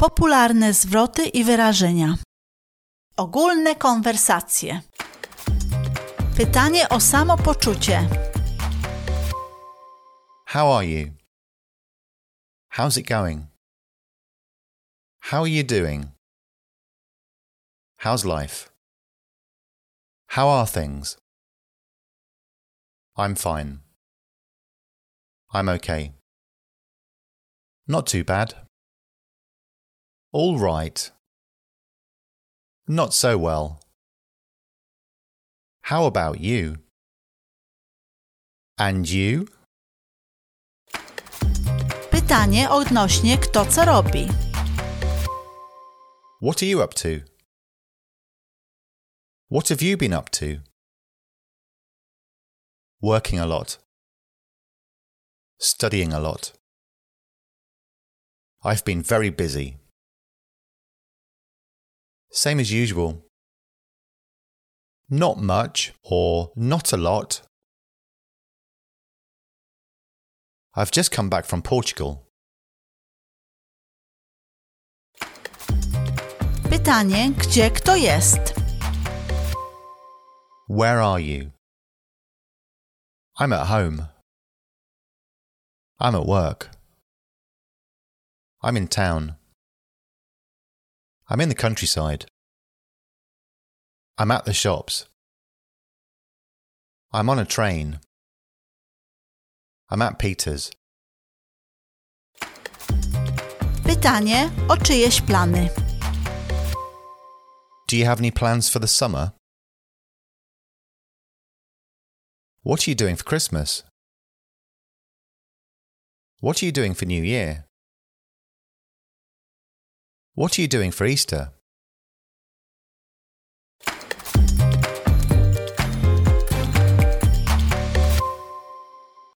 Popularne zwroty i wyrażenia. Ogólne konwersacje. Pytanie o samopoczucie. How are you? How's it going? How are you doing? How's life? How are things? I'm fine. I'm okay. Not too bad. All right. Not so well. How about you? And you? Pytanie odnośnie kto co robi. What are you up to? What have you been up to? Working a lot. Studying a lot. I've been very busy. Same as usual. Not much or not a lot. I've just come back from Portugal. Pytanie gdzie kto jest. Where are you? I'm at home. I'm at work. I'm in town. I'm in the countryside. I'm at the shops. I'm on a train. I'm at Peter's. Pytanie o czyjeś plany. Do you have any plans for the summer? What are you doing for Christmas? What are you doing for New Year? What are you doing for Easter?